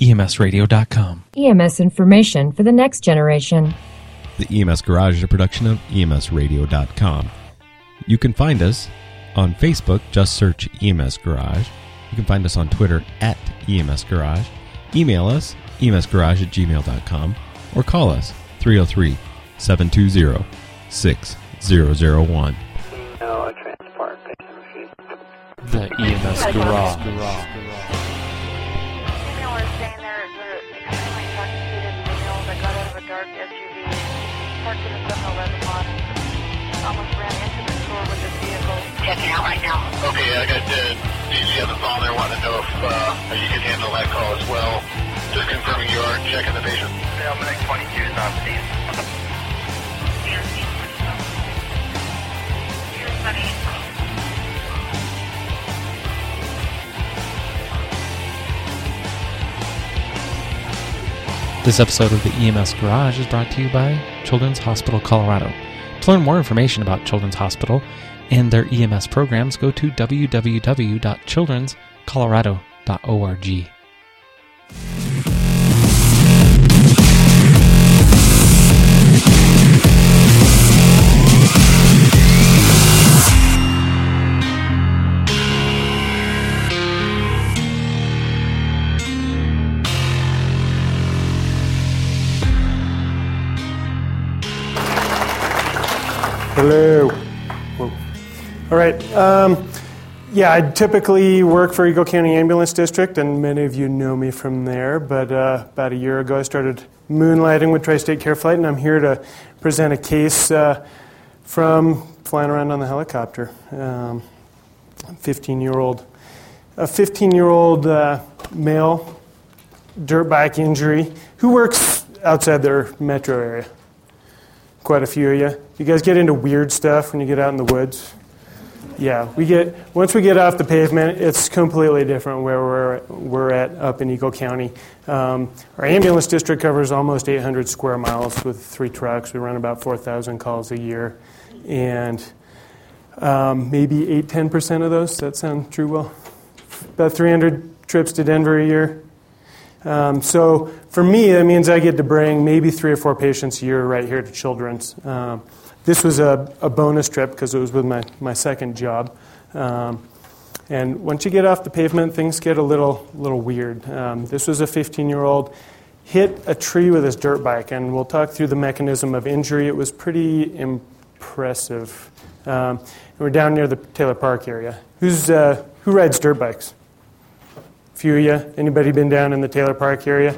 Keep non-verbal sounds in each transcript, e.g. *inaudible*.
EMSradio.com. EMS information for the next generation. The EMS Garage is a production of EMSradio.com. You can find us on Facebook, just search EMS Garage. You can find us on Twitter at EMS Garage. Email us, emsgarage at gmail.com, or call us 303 720 6001. Transport patient receipt. The EMS Garage. Checking out right now. Okay, I got uh, DG on the phone there wanting to know if uh, you could handle that call as well. Just confirming you are checking the patient. Dominic 22 is on scene. This episode of the EMS Garage is brought to you by Children's Hospital Colorado. To learn more information about Children's Hospital and their EMS programs, go to www.childrenscolorado.org. Hello. All right. Um, yeah, I typically work for Eagle County Ambulance District, and many of you know me from there. But uh, about a year ago, I started moonlighting with Tri State Care Flight, and I'm here to present a case uh, from flying around on the helicopter. Um, 15 year old, a 15 year old uh, male dirt bike injury who works outside their metro area. Quite a few of you. You guys get into weird stuff when you get out in the woods. Yeah, we get once we get off the pavement, it's completely different where we're we're at up in Eagle County. Um, our ambulance district covers almost 800 square miles with three trucks. We run about 4,000 calls a year, and um, maybe 8 10 percent of those. Does that sound true? Well, about 300 trips to Denver a year. Um, so for me, that means I get to bring maybe three or four patients a year right here to Children's. This was a, a bonus trip because it was with my, my second job. Um, and once you get off the pavement, things get a little, little weird. Um, this was a 15 year old hit a tree with his dirt bike, and we'll talk through the mechanism of injury. It was pretty impressive. Um, and we're down near the Taylor Park area. Who's, uh, who rides dirt bikes? A few of you. Anybody been down in the Taylor Park area?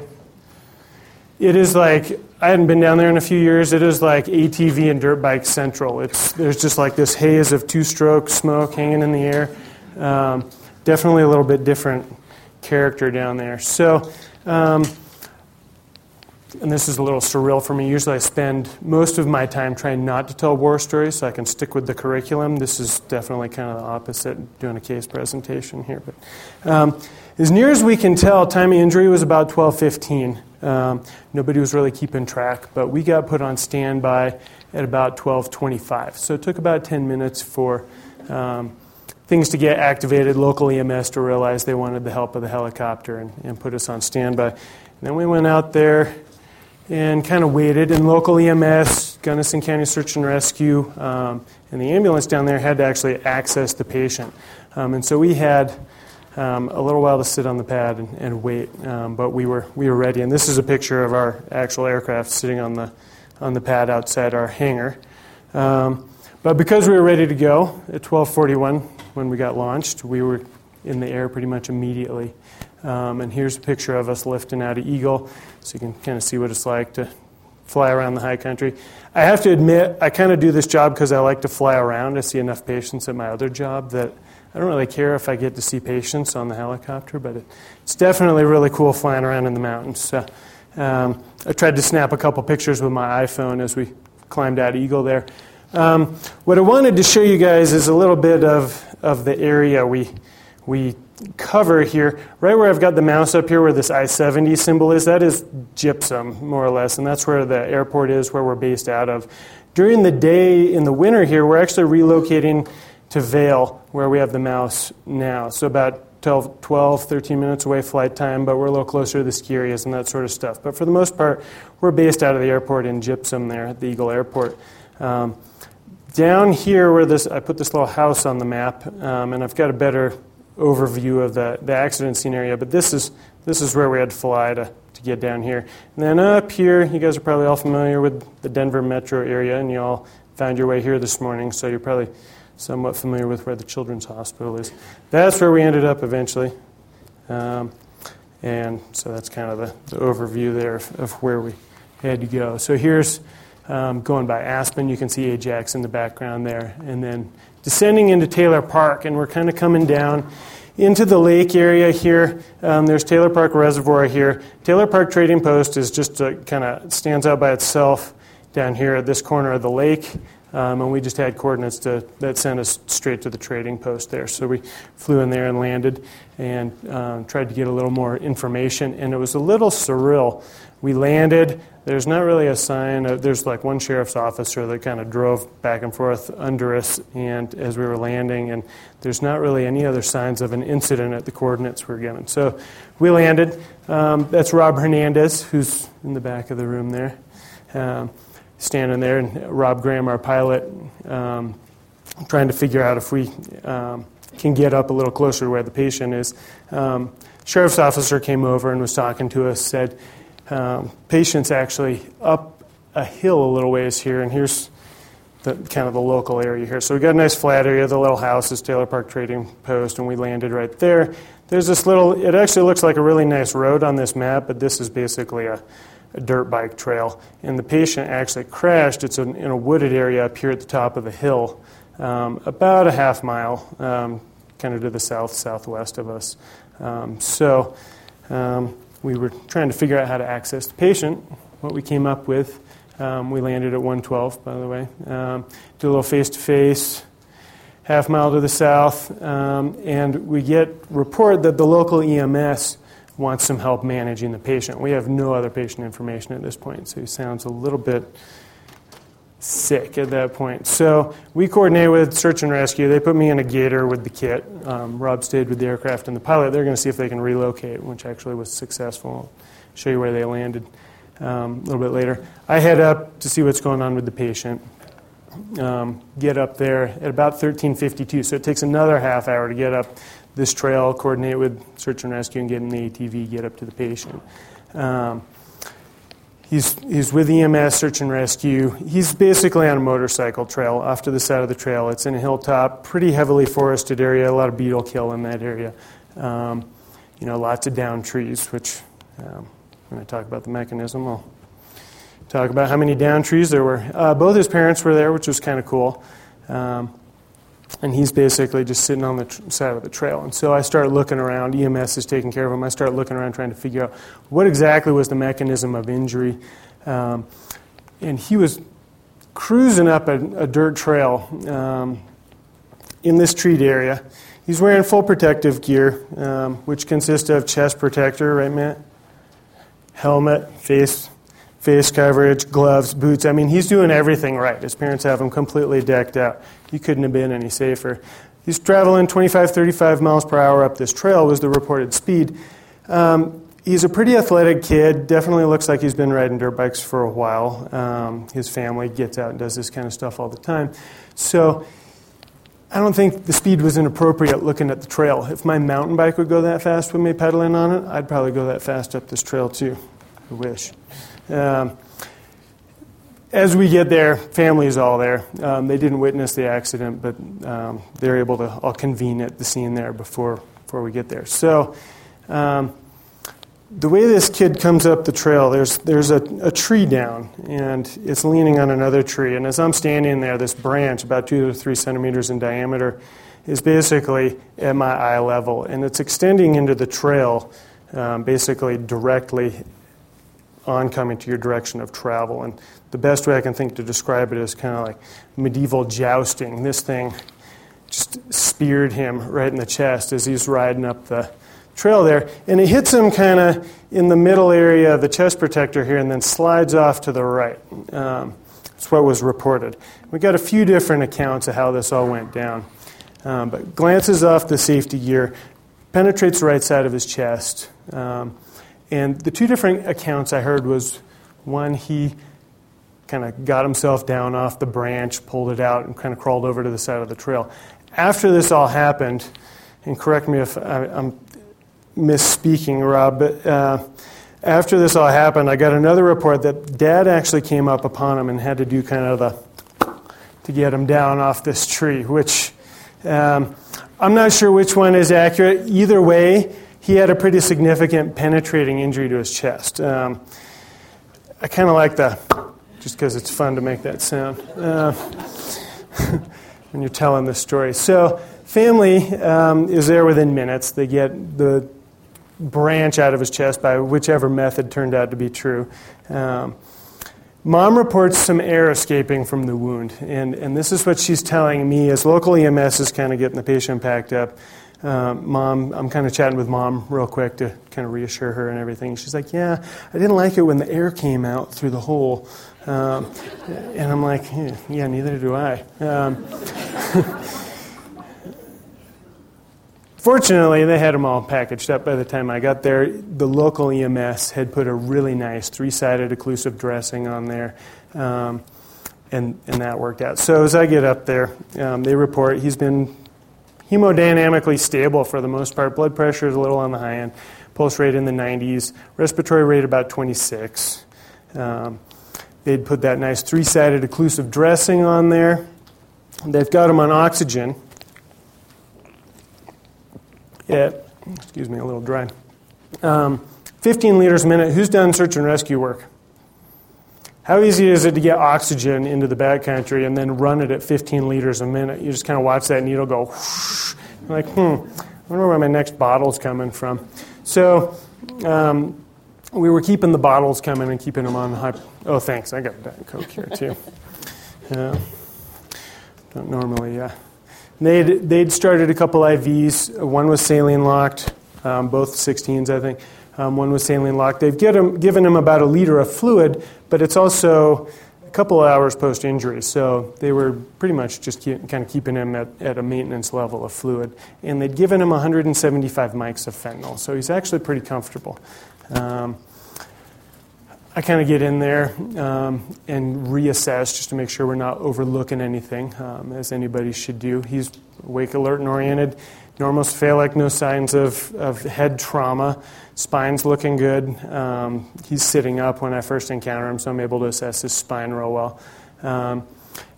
It is like I hadn't been down there in a few years. It is like ATV and dirt bike central. It's there's just like this haze of two-stroke smoke hanging in the air. Um, definitely a little bit different character down there. So, um, and this is a little surreal for me. Usually, I spend most of my time trying not to tell war stories so I can stick with the curriculum. This is definitely kind of the opposite, doing a case presentation here. But um, as near as we can tell, time of injury was about 12:15. Um, nobody was really keeping track, but we got put on standby at about 12:25. So it took about 10 minutes for um, things to get activated. Local EMS to realize they wanted the help of the helicopter and, and put us on standby. And then we went out there and kind of waited. And local EMS, Gunnison County Search and Rescue, um, and the ambulance down there had to actually access the patient. Um, and so we had um, a little while to sit on the pad and, and wait, um, but we were we were ready. And this is a picture of our actual aircraft sitting on the on the pad outside our hangar. Um, but because we were ready to go at 12:41 when we got launched, we were in the air pretty much immediately. Um, and here's a picture of us lifting out of Eagle, so you can kind of see what it's like to fly around the high country. I have to admit, I kind of do this job because I like to fly around. I see enough patients at my other job that I don't really care if I get to see patients on the helicopter, but it, it's definitely really cool flying around in the mountains. So, um, I tried to snap a couple pictures with my iPhone as we climbed out Eagle there. Um, what I wanted to show you guys is a little bit of, of the area we, we cover here. Right where I've got the mouse up here, where this I 70 symbol is, that is Gypsum, more or less, and that's where the airport is, where we're based out of. During the day in the winter here, we're actually relocating to Vail, where we have the mouse now. So, about 12, 12, 13 minutes away flight time, but we're a little closer to the ski areas and that sort of stuff. But for the most part, we're based out of the airport in Gypsum there at the Eagle Airport. Um, down here, where this, I put this little house on the map, um, and I've got a better overview of the, the accident scene area, but this is, this is where we had to fly to, to get down here. And then up here, you guys are probably all familiar with the Denver metro area, and you all found your way here this morning, so you're probably somewhat familiar with where the Children's Hospital is. That's where we ended up eventually. Um, and so that's kind of the, the overview there of, of, where we had to go. So here's um, going by Aspen. You can see Ajax in the background there. And then descending into Taylor Park, and we're kind of coming down into the lake area here. Um, there's Taylor Park Reservoir here. Taylor Park Trading Post is just kind of stands out by itself down here at this corner of the lake. Um, and we just had coordinates to, that sent us straight to the trading post there. So we flew in there and landed and um, tried to get a little more information. And it was a little surreal. We landed. There's not really a sign. There's like one sheriff's officer that kind of drove back and forth under us, and as we were landing, and there's not really any other signs of an incident at the coordinates we were given. So we landed. Um, that's Rob Hernandez, who's in the back of the room there. Standing there, and Rob Graham, our pilot, um, trying to figure out if we um, can get up a little closer to where the patient is. Um, sheriff's officer came over and was talking to us, said, um, patient's actually up a hill a little ways here, and here's the, kind of the local area here. So we got a nice flat area. The little house is Taylor Park Trading Post, and we landed right there. There's this little, it actually looks like a really nice road on this map, but this is basically a a dirt bike trail. And the patient actually crashed. It's in a wooded area up here at the top of the hill, um, about a half mile, um, kind of to the south southwest of us. Um, so um, we were trying to figure out how to access the patient. What we came up with, um, we landed at 112, by the way. Um, did a little face to face half mile to the south, um, and we get report that the local EMS wants some help managing the patient. We have no other patient information at this point, so he sounds a little bit sick at that point. So we coordinate with search and rescue. They put me in a gator with the kit. Um, Rob stayed with the aircraft and the pilot. They're going to see if they can relocate, which actually was successful. I'll show you where they landed um, a little bit later. I head up to see what's going on with the patient. Um, get up there at about 13:52, so it takes another half hour to get up this trail, coordinate with search and rescue, and get in the ATV, get up to the patient. Um, he's, he's with EMS, search and rescue. He's basically on a motorcycle trail off to the side of the trail. It's in a hilltop, pretty heavily forested area, a lot of beetle kill in that area. Um, you know, lots of down trees, which um, when I talk about the mechanism, I'll talk about how many down trees there were. Uh, both his parents were there, which was kind of cool. Um, and he's basically just sitting on the tr- side of the trail. And so I start looking around. EMS is taking care of him. I start looking around trying to figure out what exactly was the mechanism of injury. Um, and he was cruising up a, a dirt trail um, in this treat area. He's wearing full protective gear, um, which consists of chest protector, right, Matt? Helmet, face face coverage, gloves, boots. I mean, he's doing everything right. His parents have him completely decked out. He couldn't have been any safer. He's traveling 25, 35 miles per hour up this trail, was the reported speed. Um, he's a pretty athletic kid. Definitely looks like he's been riding dirt bikes for a while. Um, his family gets out and does this kind of stuff all the time. So I don't think the speed was inappropriate looking at the trail. If my mountain bike would go that fast with me pedaling on it, I'd probably go that fast up this trail too. I wish. Um, as we get there, family is all there. Um, they didn't witness the accident, but um, they're able to all convene at the scene there before, before we get there. So, um, the way this kid comes up the trail, there's, there's a, a, tree down, and it's leaning on another tree. And as I'm standing there, this branch, about two to three centimeters in diameter, is basically at my eye level, and it's extending into the trail, um, basically directly oncoming to your direction of travel. And the best way I can think to describe it is kind of like medieval jousting. This thing just speared him right in the chest as he's riding up the trail there. And it hits him kind of in the middle area of the chest protector here and then slides off to the right. Um, that's what was reported. We got a few different accounts of how this all went down. Um, but glances off the safety gear, penetrates the right side of his chest. Um, and the two different accounts I heard was one, he kind of got himself down off the branch, pulled it out, and kind of crawled over to the side of the trail. After this all happened, and correct me if I, am misspeaking, Rob, but uh, after this all happened, I got another report that Dad actually came up upon him and had to do kind of the to get him down off this tree, which um, I'm not sure which one is accurate. Either way, he had a pretty significant penetrating injury to his chest. Um, I kind of like the, just because it's fun to make that sound uh, *laughs* when you're telling the story. So, family um, is there within minutes. They get the branch out of his chest by whichever method turned out to be true. Um, Mom reports some air escaping from the wound, and, and this is what she's telling me as local EMS is kind of getting the patient packed up. Um, mom, I'm kind of chatting with mom real quick to kind of reassure her and everything. She's like, Yeah, I didn't like it when the air came out through the hole. Um, and I'm like, Yeah, neither do I. Um, *laughs* Fortunately, they had them all packaged up by the time I got there. The local EMS had put a really nice three sided occlusive dressing on there, um, and, and that worked out. So as I get up there, um, they report he's been hemodynamically stable for the most part. Blood pressure is a little on the high end, pulse rate in the 90s, respiratory rate about 26. Um, they'd put that nice three sided occlusive dressing on there. They've got him on oxygen Yeah, excuse me, a little dry, um, 15 liters a minute. Who's done search and rescue work? How easy is it to get oxygen into the backcountry and then run it at 15 liters a minute? You just kind of watch that needle go whoosh. like, hmm, I wonder where my next bottle's coming from. So um, we were keeping the bottles coming and keeping them on the high. Oh, thanks. I got Diet Coke here, too. *laughs* Don't normally, yeah. Uh, They'd, they'd started a couple IVs. One was saline locked, um, both 16s, I think. Um, one was saline locked. They've him, given him about a liter of fluid, but it's also a couple of hours post injury. So they were pretty much just keep, kind of keeping him at, at a maintenance level of fluid. And they'd given him 175 mics of fentanyl. So he's actually pretty comfortable. Um, I kind of get in there um, and reassess just to make sure we're not overlooking anything, um, as anybody should do. He's awake, alert, and oriented. Normocephalic, no signs of, of head trauma. Spine's looking good. Um, he's sitting up when I first encounter him, so I'm able to assess his spine real well. Um,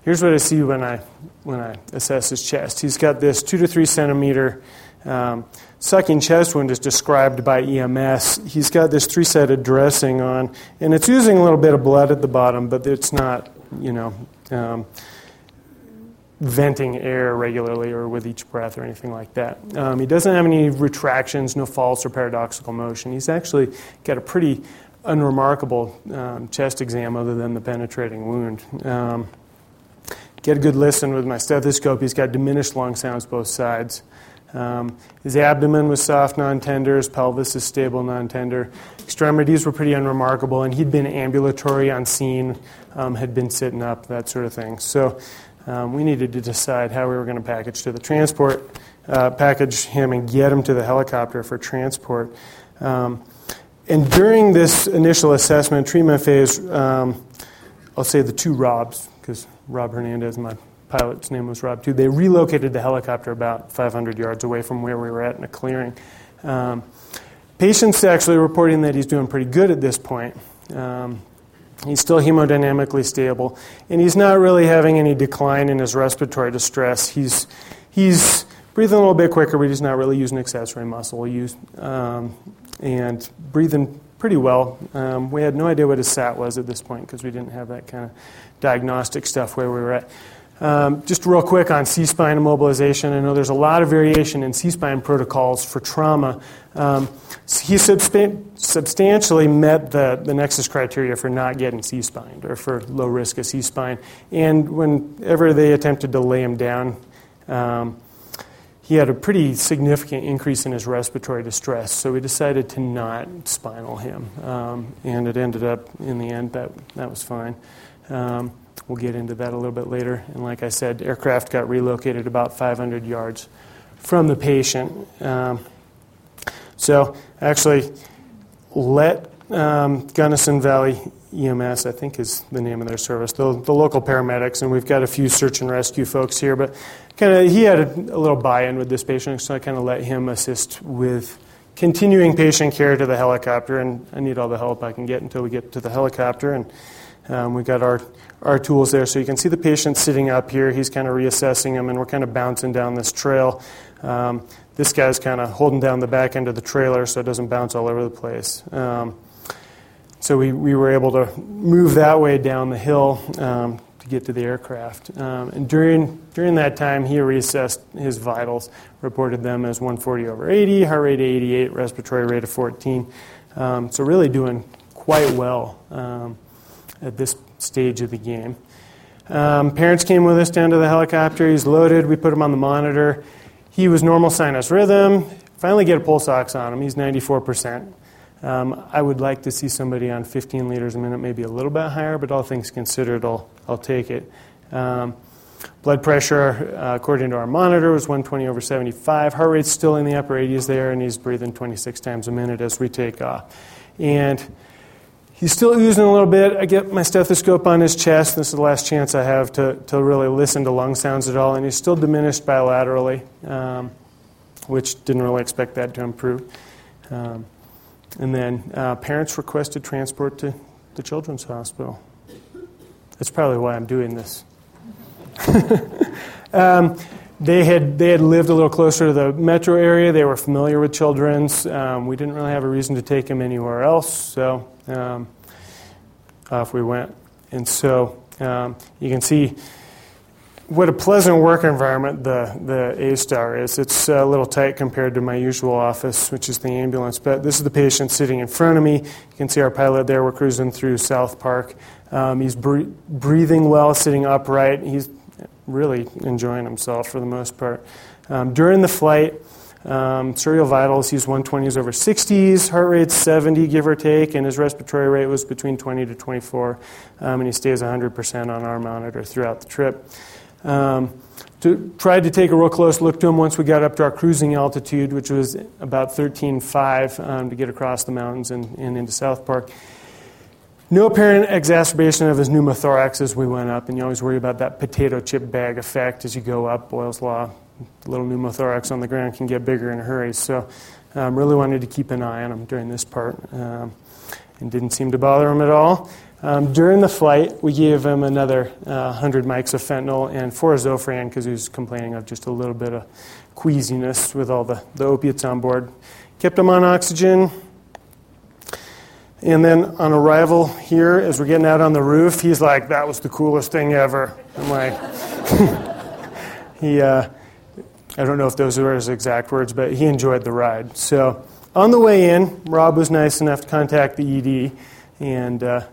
here's what I see when I, when I assess his chest. He's got this two to three centimeter um, sucking chest wound as described by EMS. He's got this three sided dressing on, and it's using a little bit of blood at the bottom, but it's not, you know, um, venting air regularly or with each breath or anything like that. Um, he doesn't have any retractions, no false or paradoxical motion. He's actually got a pretty unremarkable um, chest exam other than the penetrating wound. Um, get a good listen with my stethoscope. He's got diminished lung sounds both sides. Um, his abdomen was soft, non tender. His pelvis is stable, non tender. Extremities were pretty unremarkable, and he'd been ambulatory on scene, um, had been sitting up, that sort of thing. So um, we needed to decide how we were going to package to the transport, uh, package him and get him to the helicopter for transport. Um, and during this initial assessment, treatment phase, um, I'll say the two Robs, because Rob Hernandez, my pilot's name was Rob too. They relocated the helicopter about 500 yards away from where we were at in a clearing. Um, patient's actually reporting that he's doing pretty good at this point. Um, he's still hemodynamically stable, and he's not really having any decline in his respiratory distress. He's he's breathing a little bit quicker, but he's not really using accessory muscle use, um, and breathing pretty well. Um, we had no idea what his SAT was at this point because we didn't have that kind of diagnostic stuff where we were at. Um, just real quick on C spine immobilization, I know there's a lot of variation in C spine protocols for trauma. Um, he substan- substantially met the, the NEXUS criteria for not getting C spined or for low risk of C spine. And whenever they attempted to lay him down, um, he had a pretty significant increase in his respiratory distress, so we decided to not spinal him. Um, and it ended up, in the end, that, that was fine. Um, We'll get into that a little bit later. And like I said, aircraft got relocated about 500 yards from the patient. Um, So actually, let um, Gunnison Valley EMS, I think is the name of their service, the, the local paramedics, and we've got a few search and rescue folks here, but kind of he had a, a little buy-in with this patient, so I kind of let him assist with continuing patient care to the helicopter, and I need all the help I can get until we get to the helicopter, and um, we've got our, our tools there. So you can see the patient sitting up here. He's kind of reassessing him, and we're kind of bouncing down this trail. Um, this guy's kind of holding down the back end of the trailer so it doesn't bounce all over the place. Um, so we, we were able to move that way down the hill um, to get to the aircraft. Um, and during, during that time, he reassessed his vitals, reported them as 140 over 80, heart rate 88, respiratory rate of 14. Um, so really doing quite well um, at this stage of the game. Um, parents came with us down to the helicopter. He's loaded. We put him on the monitor. He was normal sinus rhythm. Finally, get a pulse ox on him. He's 94%. Um, I would like to see somebody on 15 liters a minute, maybe a little bit higher, but all things considered, I'll, I'll take it. Um, blood pressure, uh, according to our monitor, was 120 over 75. Heart rate's still in the upper 80s there, and he's breathing 26 times a minute as we take off. And he's still oozing a little bit. I get my stethoscope on his chest. This is the last chance I have to, to really listen to lung sounds at all, and he's still diminished bilaterally, um, which didn't really expect that to improve. Um, and then uh, parents requested transport to the Children's Hospital. That's probably why I'm doing this. *laughs* um, they had they had lived a little closer to the metro area. They were familiar with Children's. Um, we didn't really have a reason to take him anywhere else, so um, off we went. And so um, you can see what a pleasant work environment the, the AStar is. It's a little tight compared to my usual office, which is the ambulance. But this is the patient sitting in front of me. You can see our pilot there. We're cruising through South Park. Um, he's bre- breathing well, sitting upright. He's really enjoying himself for the most part. Um, during the flight, um, serial vitals, he's 120s over 60s, heart rate 70, give or take, and his respiratory rate was between 20 to 24, um, and he stays 100% on our monitor throughout the trip. Um, to, tried to take a real close look to him once we got up to our cruising altitude, which was about 13.5 um, to get across the mountains and, and, into South Park. No apparent exacerbation of his pneumothorax as we went up, and you always worry about that potato chip bag effect as you go up, Boyle's Law. The little pneumothorax on the ground can get bigger in a hurry, so I um, really wanted to keep an eye on him during this part, um, and didn't seem to bother him at all. Um, during the flight, we gave him another uh, 100 mics of fentanyl and four Zofran because he was complaining of just a little bit of queasiness with all the, the opiates on board. Kept him on oxygen. And then on arrival here, as we're getting out on the roof, he's like, that was the coolest thing ever. I'm like, *laughs* he, uh, I don't know if those were his exact words, but he enjoyed the ride. So on the way in, Rob was nice enough to contact the ED and uh,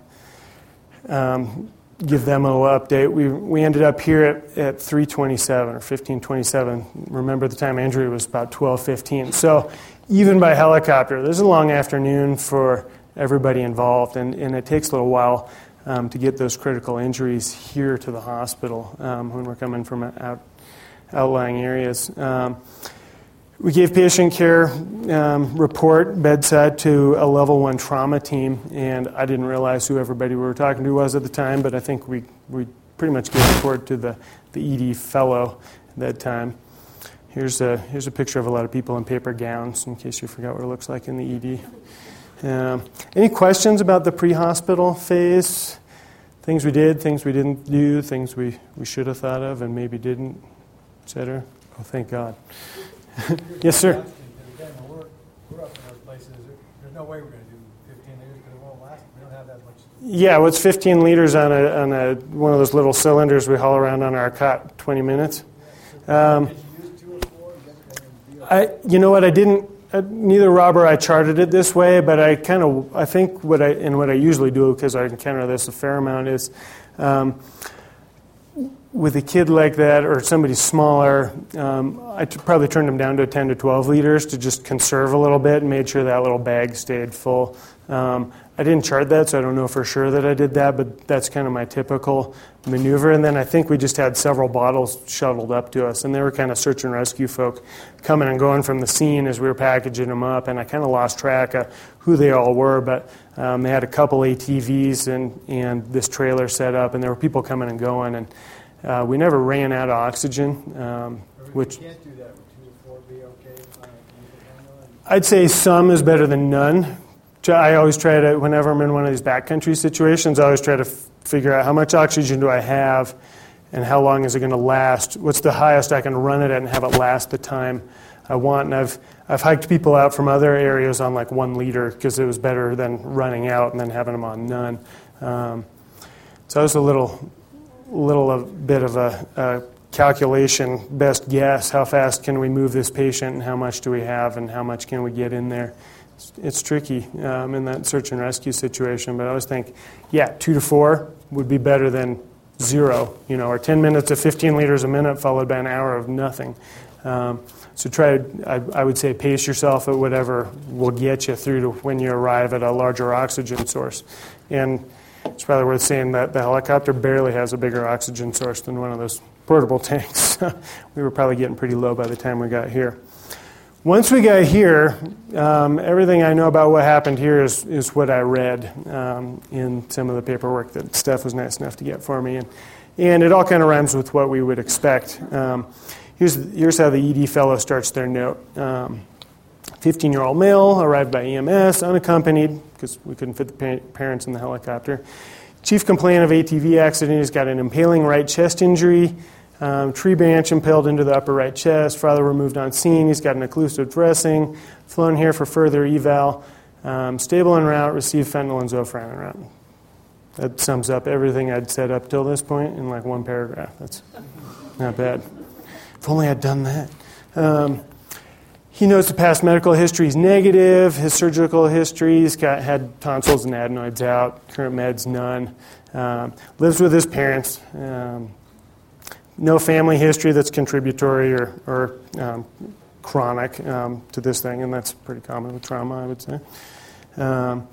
um, give them a little update. We, we ended up here at, at 327 or 1527. Remember the time Andrew was about 1215. So even by helicopter, this is a long afternoon for everybody involved, and, and it takes a little while um, to get those critical injuries here to the hospital um, when we're coming from out, outlying areas. Um, we gave patient care um, report bedside to a level one trauma team, and I didn't realize who everybody we were talking to was at the time, but I think we, we pretty much gave report to the, the ED fellow at that time. Here's a, here's a picture of a lot of people in paper gowns, in case you forgot what it looks like in the ED. Um, any questions about the pre hospital phase? Things we did, things we didn't do, things we, we should have thought of and maybe didn't, etc. Oh, thank God. *laughs* yes, sir. Yeah, what's 15 liters on a, on a one of those little cylinders we haul around on our cot? 20 minutes. Um, I, you know what? I didn't. Uh, neither Rob or I charted it this way, but I kind of I think what I and what I usually do because I encounter this a fair amount is. Um, with a kid like that or somebody smaller, um, I t- probably turned them down to 10 to 12 liters to just conserve a little bit and made sure that little bag stayed full Um, I didn't chart that, so I don't know for sure that I did that, but that's kind of my typical maneuver. And then I think we just had several bottles shuttled up to us, and they were kind of search and rescue folk coming and going from the scene as we were packaging them up. And I kind of lost track of who they all were, but um, they had a couple ATVs and, and this trailer set up, and there were people coming and going. And uh, we never ran out of oxygen, um, which. I'd say some is better than none. I always try to, whenever I'm in one of these backcountry situations, I always try to f- figure out how much oxygen do I have and how long is it going to last? What's the highest I can run it at and have it last the time I want? And I've, I've hiked people out from other areas on like one liter because it was better than running out and then having them on none. Um, so it was a little, little a bit of a, a calculation, best guess. How fast can we move this patient and how much do we have and how much can we get in there? it's tricky um, in that search and rescue situation. But I always think, yeah, two to four would be better than zero, you know, or 10 minutes of 15 liters a minute followed by an hour of nothing. Um, so try, I, I, would say, pace yourself at whatever will get you through to when you arrive at a larger oxygen source. And it's probably worth saying that the helicopter barely has a bigger oxygen source than one of those portable *laughs* tanks. we were probably getting pretty low by the time we got here. Once we got here, um, everything I know about what happened here is, is what I read um, in some of the paperwork that Steph was nice enough to get for me. And, and it all kind of rhymes with what we would expect. Um, here's, here's how the ED fellow starts their note 15 um, year old male arrived by EMS unaccompanied because we couldn't fit the parents in the helicopter. Chief complaint of ATV accident. He's got an impaling right chest injury. Um, tree branch impaled into the upper right chest. Father removed on scene. He's got an occlusive dressing. Flown here for further eval. Um, stable en route. Received fentanyl and zofran en route. That sums up everything I'd said up till this point in like one paragraph. That's not bad. If only I'd done that. Um, he knows the past medical history is negative. His surgical history, he's got had tonsils and adenoids out. Current meds, none. Um, lives with his parents. Um, no family history that's contributory or, or um, chronic um, to this thing, and that's pretty common with trauma, I would say. Um,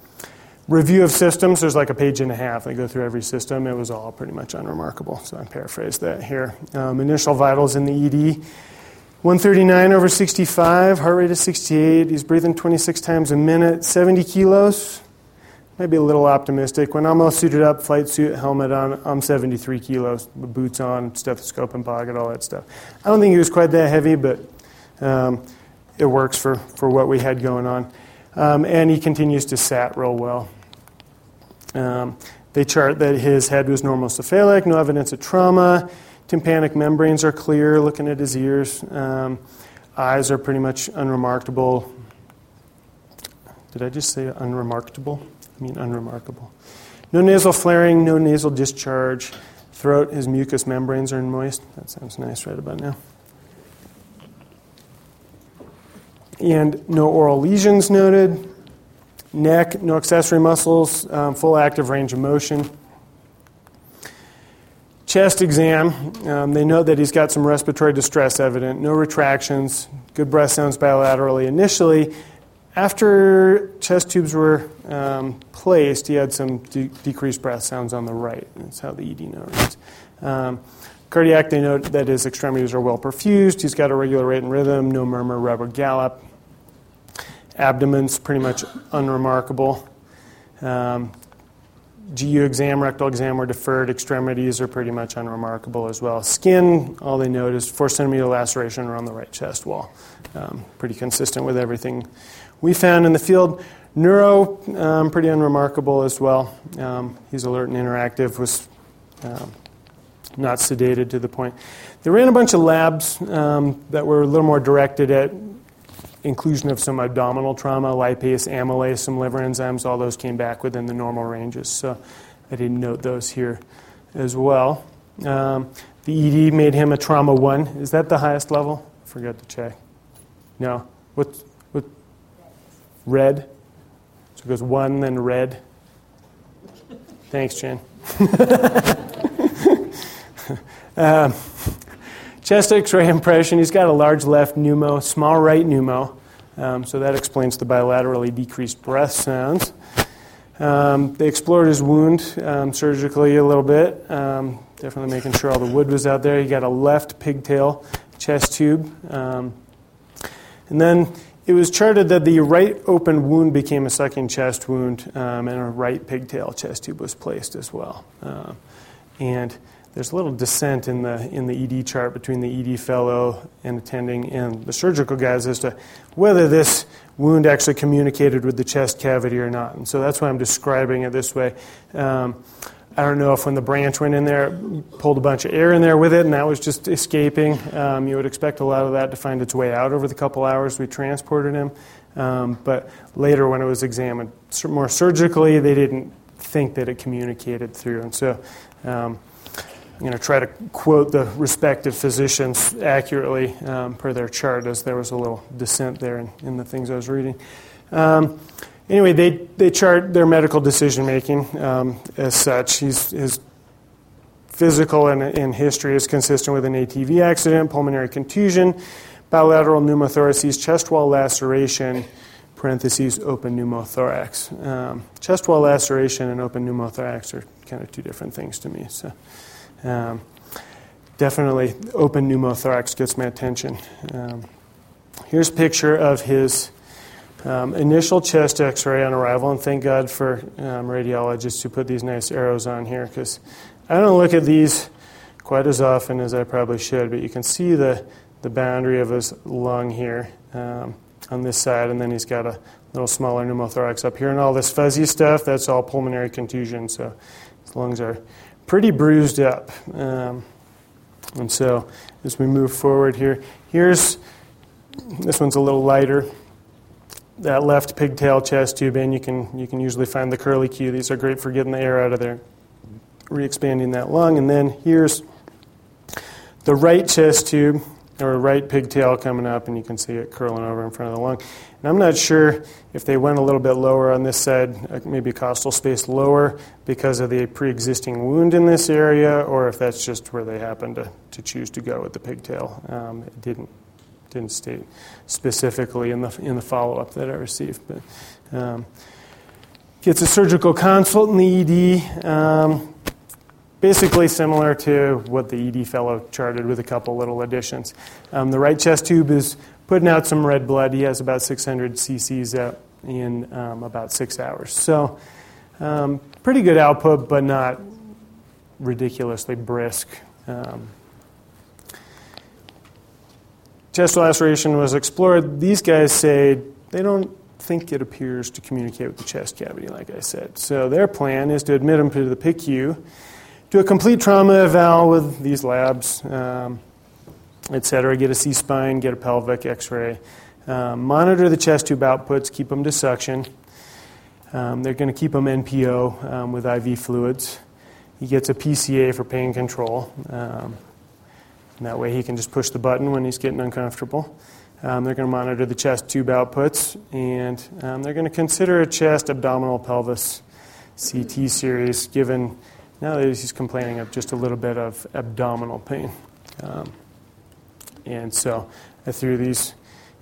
review of systems, there's like a page and a half. They go through every system. It was all pretty much unremarkable, so I paraphrased that here. Um, initial vitals in the ED 139 over 65, heart rate is 68. He's breathing 26 times a minute, 70 kilos maybe a little optimistic. When I'm all suited up, flight suit, helmet on, I'm 73 kilos, boots on, stethoscope in pocket, all that stuff. I don't think he was quite that heavy, but um, it works for, for what we had going on. Um, and he continues to sat real well. Um, they chart that his head was normal cephalic, no evidence of trauma. Tympanic membranes are clear, looking at his ears. Um, eyes are pretty much unremarkable. Did I just say unremarkable? I mean, unremarkable. No nasal flaring, no nasal discharge. Throat, his mucous membranes are moist. That sounds nice right about now. And no oral lesions noted. Neck, no accessory muscles, um, full active range of motion. Chest exam, um, they note that he's got some respiratory distress evident, no retractions, good breath sounds bilaterally initially, after chest tubes were um, placed, he had some de- decreased breath sounds on the right. That's how the ED note reads. Um, cardiac, they note that his extremities are well perfused. He's got a regular rate and rhythm, no murmur, rub, or gallop. Abdomen's pretty much unremarkable. Um, GU exam, rectal exam were deferred. Extremities are pretty much unremarkable as well. Skin, all they is four centimeter laceration around the right chest wall. Um, pretty consistent with everything we found in the field. Neuro, um, pretty unremarkable as well. Um, he's alert and interactive, was um, not sedated to the point. They ran a bunch of labs um, that were a little more directed at inclusion of some abdominal trauma, lipase, amylase, some liver enzymes. All those came back within the normal ranges. So I didn't note those here as well. Um, the ED made him a trauma one. Is that the highest level? I forgot to check. No. What? What? Red. So it goes one, then red. Thanks, Jen. *laughs* um, chest x ray *laughs* impression. He's got a large left pneumo, small right pneumo. Um, so that explains the bilaterally decreased breath sounds. Um, they explored his wound um, surgically a little bit, um, definitely making sure all the wood was out there. He got a left pigtail chest tube. Um, and then it was charted that the right open wound became a sucking chest wound, um, and a right pigtail chest tube was placed as well. Uh, and there's a little dissent in the in the ED chart between the ED fellow and attending and the surgical guys as to whether this wound actually communicated with the chest cavity or not. And so that's why I'm describing it this way. Um, I don't know if when the branch went in there, pulled a bunch of air in there with it, and that was just escaping. Um, you would expect a lot of that to find its way out over the couple hours we transported him. Um, but later, when it was examined more surgically, they didn't think that it communicated through. And so um, I'm going to try to quote the respective physicians accurately um, per their chart, as there was a little dissent there in, in the things I was reading. Um, anyway, they, they chart their medical decision making um, as such. He's, his physical and, and history is consistent with an ATV accident, pulmonary contusion, bilateral pneumothoraces, chest wall laceration, parentheses, open pneumothorax. Um, chest wall laceration and open pneumothorax are kind of two different things to me. So. Um, definitely, open pneumothorax gets my attention. Um, here's a picture of his um, initial chest x ray on arrival, and thank God for um, radiologists who put these nice arrows on here because I don't look at these quite as often as I probably should, but you can see the, the boundary of his lung here um, on this side, and then he's got a little smaller pneumothorax up here, and all this fuzzy stuff, that's all pulmonary contusion, so his lungs are pretty bruised up. Um, and so as we move forward here, here's this one's a little lighter. That left pigtail chest tube in, you can, you can usually find the curly Q. These are great for getting the air out of there, re expanding that lung. And then here's the right chest tube or a right pigtail coming up, and you can see it curling over in front of the lung. And I'm not sure if they went a little bit lower on this side, uh, maybe costal space lower because of the pre existing wound in this area, or if that's just where they happened to, to choose to go with the pigtail. Um, it didn't, didn't state specifically in the, in the follow up that I received. But um, gets a surgical consult in the ED. Um, basically similar to what the ED fellow charted with a couple little additions. Um, the right chest tube is putting out some red blood. He has about 600 cc's out in um, about six hours. So, um, pretty good output, but not ridiculously brisk. Um, chest laceration was explored. These guys say they don't think it appears to communicate with the chest cavity, like I said. So, their plan is to admit him to the PICU do a complete trauma eval with these labs, um, et cetera, get a C spine, get a pelvic x ray, um, monitor the chest tube outputs, keep them to suction. Um, they're going to keep them NPO um, with IV fluids. He gets a PCA for pain control. Um, that way he can just push the button when he's getting uncomfortable. Um, they're going to monitor the chest tube outputs, and um, they're going to consider a chest abdominal pelvis CT series given now that he's complaining of just a little bit of abdominal pain. Um, and so I threw these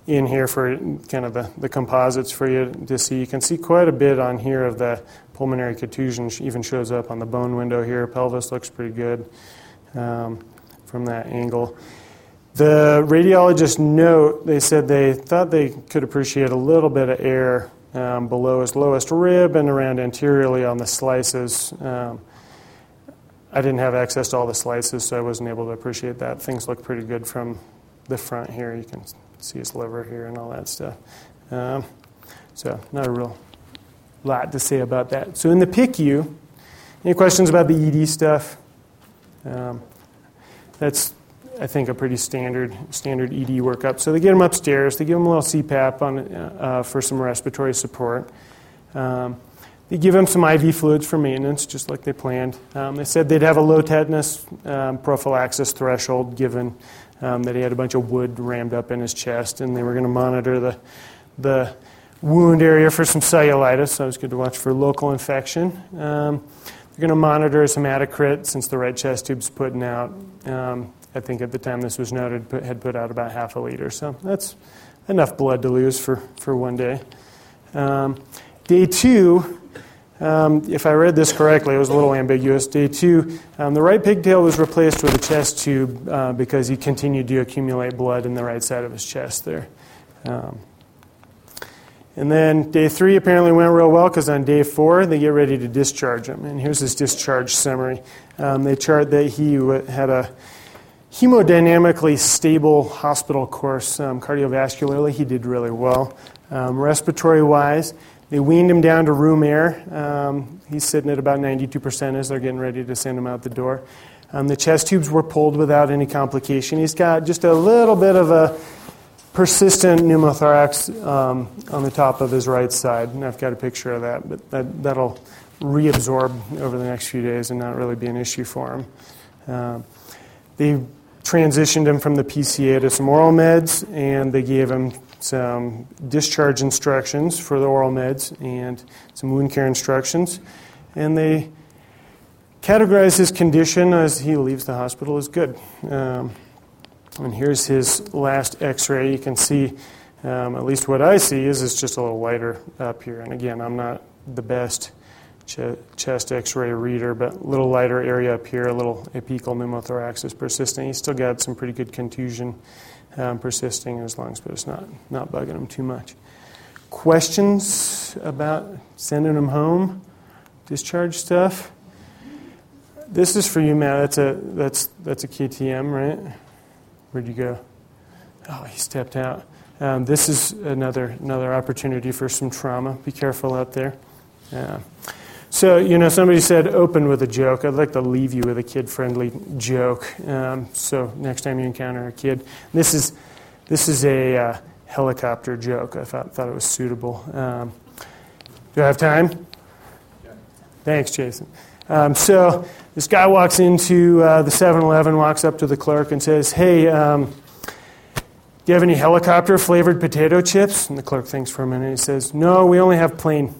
in here for kind of the, the composites for you to see. You can see quite a bit on here of the pulmonary contusion, even shows up on the bone window here. Pelvis looks pretty good um, from that angle. The radiologist note, they said they thought they could appreciate a little bit of air um, below his lowest rib and around anteriorly on the slices. Um, I didn't have access to all the slices, so I wasn't able to appreciate that. Things look pretty good from the front here. You can see his liver here and all that stuff. Um, so, not a real lot to say about that. So, in the PICU, any questions about the ED stuff? Um, that's, I think, a pretty standard standard ED workup. So they get him upstairs. They give him a little CPAP on, uh, for some respiratory support. Um, they give him some IV fluids for maintenance, just like they planned. Um, they said they'd have a low tetanus um, prophylaxis threshold given um, that he had a bunch of wood rammed up in his chest, and they were going to monitor the, the wound area for some cellulitis, so it was good to watch for local infection. Um, they're going to monitor his hematocrit since the right chest tube's putting out. Um, I think at the time this was noted, had put out about half a liter, so that's enough blood to lose for, for one day. Um, day two, Um, if I read this correctly, it was a little ambiguous. Day two, um, the right pigtail was replaced with a chest tube uh, because he continued to accumulate blood in the right side of his chest there. Um, and then day three apparently went real well because on day four they get ready to discharge him. And here's his discharge summary. Um, they chart that he had a hemodynamically stable hospital course. Um, cardiovascularly, he did really well. Um, respiratory wise, they weaned him down to room air. Um, he's sitting at about 92% as they're getting ready to send him out the door. Um, the chest tubes were pulled without any complication. He's got just a little bit of a persistent pneumothorax um, on the top of his right side, and I've got a picture of that, but that, that'll reabsorb over the next few days and not really be an issue for him. Uh, they transitioned him from the PCA to some oral meds, and they gave him some discharge instructions for the oral meds and some wound care instructions. And they categorize his condition as he leaves the hospital as good. Um, and here's his last x ray. You can see, um, at least what I see, is it's just a little lighter up here. And again, I'm not the best ch- chest x ray reader, but a little lighter area up here, a little apical pneumothorax is persisting. He's still got some pretty good contusion um, persisting as long as it's not, not bugging them too much. Questions about sending them home? Discharge stuff? This is for you, Matt. That's a, that's, that's a KTM, right? Where'd you go? Oh, he stepped out. Um, this is another another opportunity for some trauma. Be careful out there. Yeah. So you know, somebody said open with a joke. I'd like to leave you with a kid-friendly joke. Um, so next time you encounter a kid, this is this is a uh, helicopter joke. I thought thought it was suitable. Um, do I have time? Thanks, Jason. Um, so this guy walks into uh, the 7 Eleven, walks up to the clerk, and says, Hey, um, do you have any helicopter flavored potato chips? And the clerk thinks for a minute. He says, No, we only have plain.